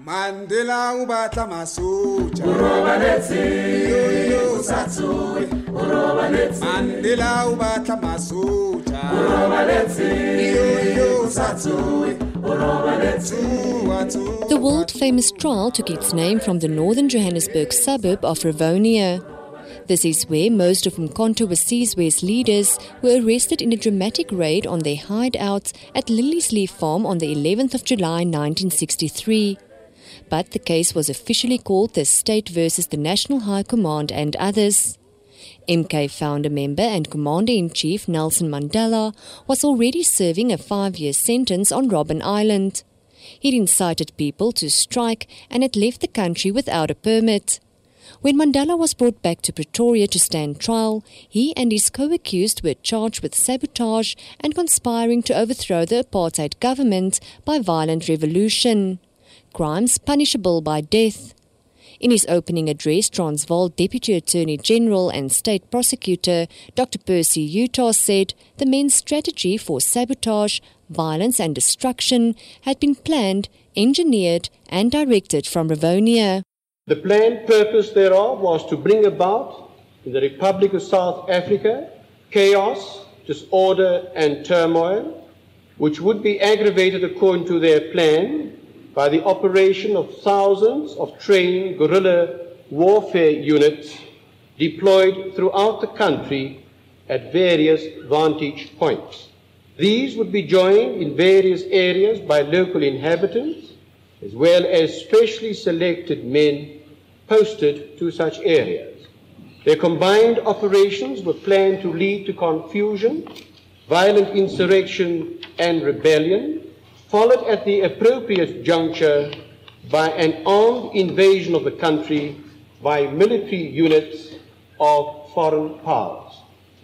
mandela o batla masotja urobaletse o sa mandela o batla masotja urobaletse o sa tshohe urobaletse Tsuwa, tsuwa. The world famous trial took its name from the northern Johannesburg suburb of Rivonia. This is where most of Mkonto Sizwe's leaders were arrested in a dramatic raid on their hideouts at Liliesleaf Farm on the 11th of July 1963. But the case was officially called the State versus the National High Command and others. MK founder member and Commander in Chief Nelson Mandela was already serving a five year sentence on Robben Island. He'd incited people to strike and had left the country without a permit. When Mandela was brought back to Pretoria to stand trial, he and his co accused were charged with sabotage and conspiring to overthrow the apartheid government by violent revolution. Crimes punishable by death. In his opening address, Transvaal Deputy Attorney General and State Prosecutor Dr. Percy Yutar said the men's strategy for sabotage, violence, and destruction had been planned, engineered, and directed from Rivonia. The planned purpose thereof was to bring about in the Republic of South Africa chaos, disorder, and turmoil, which would be aggravated according to their plan by the operation of thousands of trained guerrilla warfare units deployed throughout the country at various vantage points. These would be joined in various areas by local inhabitants, as well as specially selected men posted to such areas. Their combined operations were planned to lead to confusion, violent insurrection, and rebellion, followed at the appropriate juncture by an armed invasion of the country by military units of foreign powers.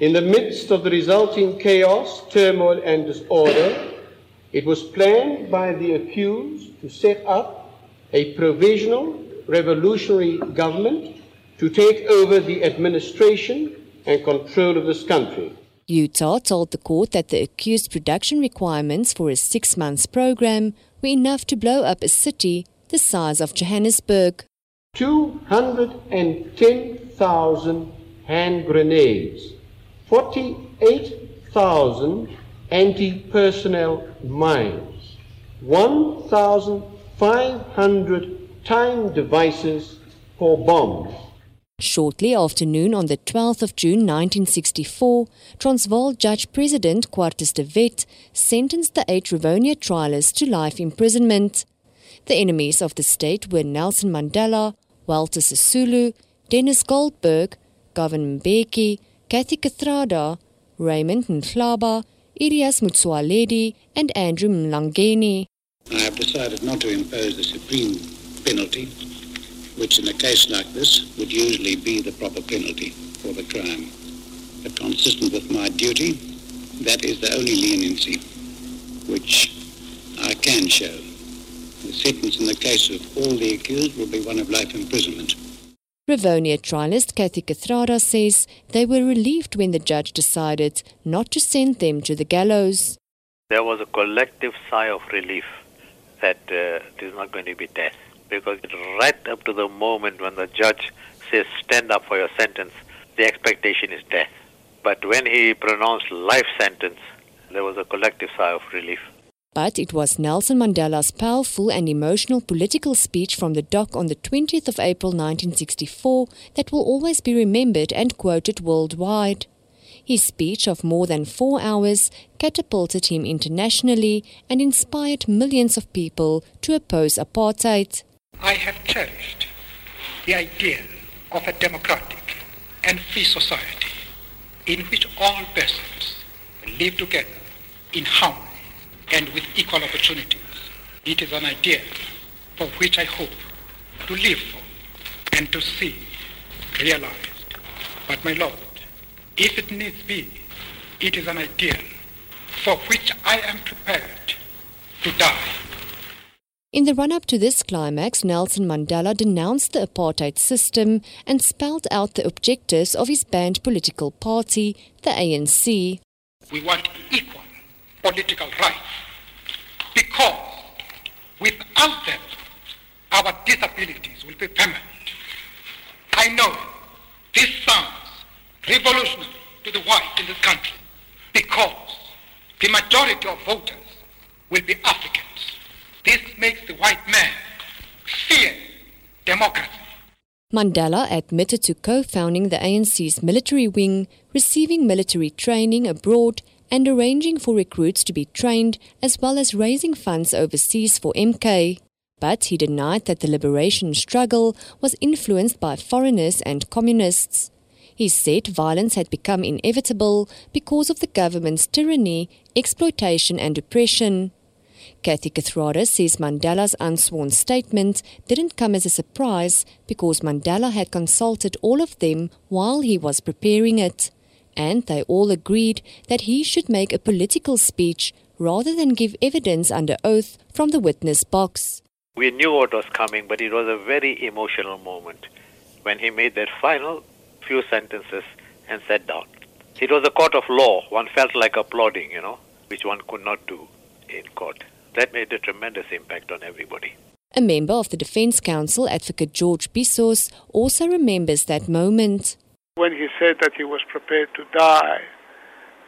In the midst of the resulting chaos, turmoil, and disorder, it was planned by the accused to set up a provisional revolutionary government to take over the administration and control of this country. Yutar told the court that the accused production requirements for a six months program were enough to blow up a city the size of Johannesburg. 210,000 hand grenades, 48,000 anti personnel mines, 1,500 time devices for bombs. Shortly after noon on the 12th of June 1964, Transvaal Judge President Quartus de Wet sentenced the eight Rivonia trialists to life imprisonment. The enemies of the state were Nelson Mandela, Walter Sisulu, Denis Goldberg, Govan Mbeki, Kathy Kathrada, Raymond Mhlaba, Elias Motsoaledi, and Andrew Mlangeni. I have decided not to impose the supreme penalty, which in a case like this would usually be the proper penalty for the crime. But consistent with my duty, that is the only leniency which I can show. The sentence in the case of all the accused will be one of life imprisonment. Rivonia trialist Kathy Kathrada says they were relieved when the judge decided not to send them to the gallows. There was a collective sigh of relief that uh, it is not going to be death. Because right up to the moment when the judge says, stand up for your sentence, the expectation is death. But when he pronounced life sentence, there was a collective sigh of relief. But it was Nelson Mandela's powerful and emotional political speech from the dock on the 20th of April 1964 that will always be remembered and quoted worldwide. His speech of more than four hours catapulted him internationally and inspired millions of people to oppose apartheid. I have cherished the idea of a democratic and free society in which all persons live together in harmony and with equal opportunities. It is an idea for which I hope to live for and to see realized. But my Lord, if it needs be, it is an ideal for which I am prepared to die. In the run up to this climax, Nelson Mandela denounced the apartheid system and spelled out the objectives of his banned political party, the ANC. We want equal political rights because without them, our disabilities will be permanent. I know this sounds revolutionary to the white in this country because the majority of voters will be Africans. This makes the white man fear democracy. Mandela admitted to co founding the ANC's military wing, receiving military training abroad, and arranging for recruits to be trained, as well as raising funds overseas for MK. But he denied that the liberation struggle was influenced by foreigners and communists. He said violence had become inevitable because of the government's tyranny, exploitation, and oppression. Kathy Kathrada says Mandela's unsworn statement didn't come as a surprise because Mandela had consulted all of them while he was preparing it. And they all agreed that he should make a political speech rather than give evidence under oath from the witness box. We knew what was coming, but it was a very emotional moment when he made that final few sentences and sat down. It was a court of law. One felt like applauding, you know, which one could not do in court. That made a tremendous impact on everybody. A member of the Defense Counsel, Advocate George Bizos, also remembers that moment. When he said that he was prepared to die,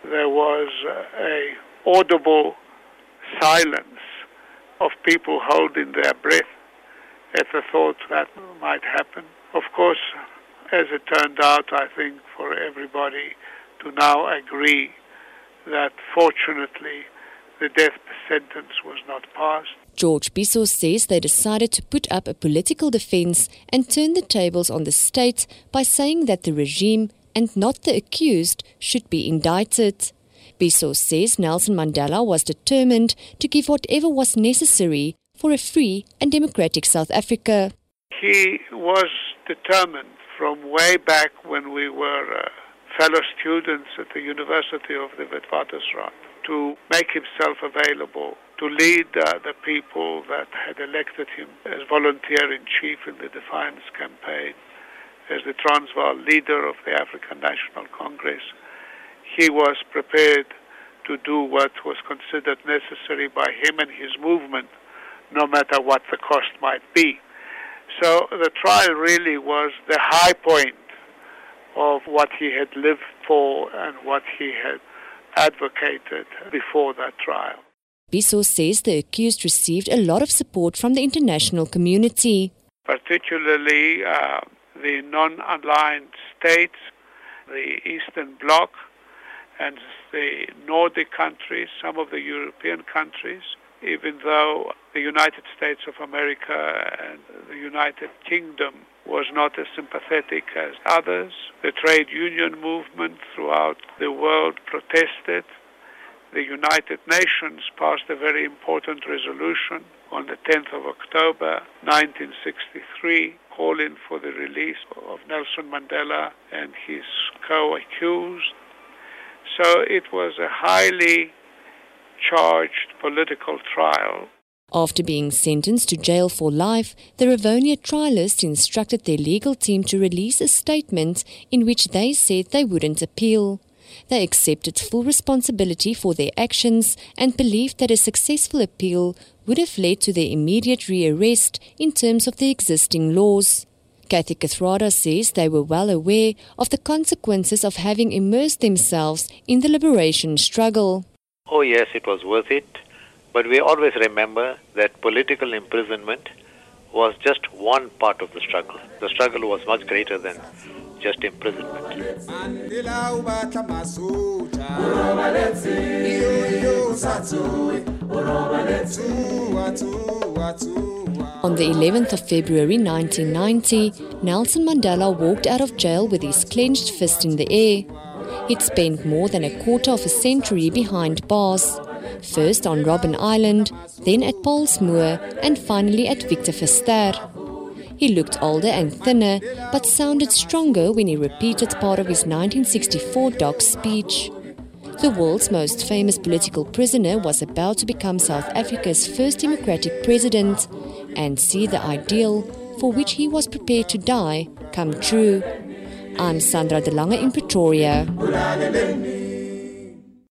there was a audible silence of people holding their breath at the thought that might happen. Of course, as it turned out, I think for everybody to now agree that fortunately the death sentence was not passed. George Bizos says they decided to put up a political defense and turn the tables on the state by saying that the regime and not the accused should be indicted. Bizos says Nelson Mandela was determined to give whatever was necessary for a free and democratic South Africa. He was determined from way back when we were uh, fellow students at the University of the Witwatersrand to make himself available to lead uh, the people that had elected him as volunteer in chief in the Defiance campaign, as the Transvaal leader of the African National Congress. He was prepared to do what was considered necessary by him and his movement, no matter what the cost might be. So the trial really was the high point of what he had lived for and what he had advocated before that trial. Bizos says the accused received a lot of support from the international community. Particularly uh, the non aligned states, the Eastern Bloc, and the Nordic countries, some of the European countries, even though the United States of America and the United Kingdom was not as sympathetic as others. The trade union movement throughout the world protested. The United Nations passed a very important resolution on the 10th of October 1963 calling for the release of Nelson Mandela and his co-accused. So it was a highly charged political trial. After being sentenced to jail for life, the Rivonia trialists instructed their legal team to release a statement in which they said they wouldn't appeal. They accepted full responsibility for their actions and believed that a successful appeal would have led to their immediate rearrest in terms of the existing laws. Kathy Kathrada says they were well aware of the consequences of having immersed themselves in the liberation struggle. Oh, yes, it was worth it. But we always remember that political imprisonment was just one part of the struggle. The struggle was much greater than just imprisonment. On the 11th of February 1990, Nelson Mandela walked out of jail with his clenched fist in the air. He'd spent more than a quarter of a century behind bars, first on Robben Island, then at Pollsmoor, and finally at Victor Verster. He looked older and thinner, but sounded stronger when he repeated part of his 1964 dock speech. The world's most famous political prisoner was about to become South Africa's first democratic president and see the ideal for which he was prepared to die come true. I'm Sandra De Lange in Pretoria.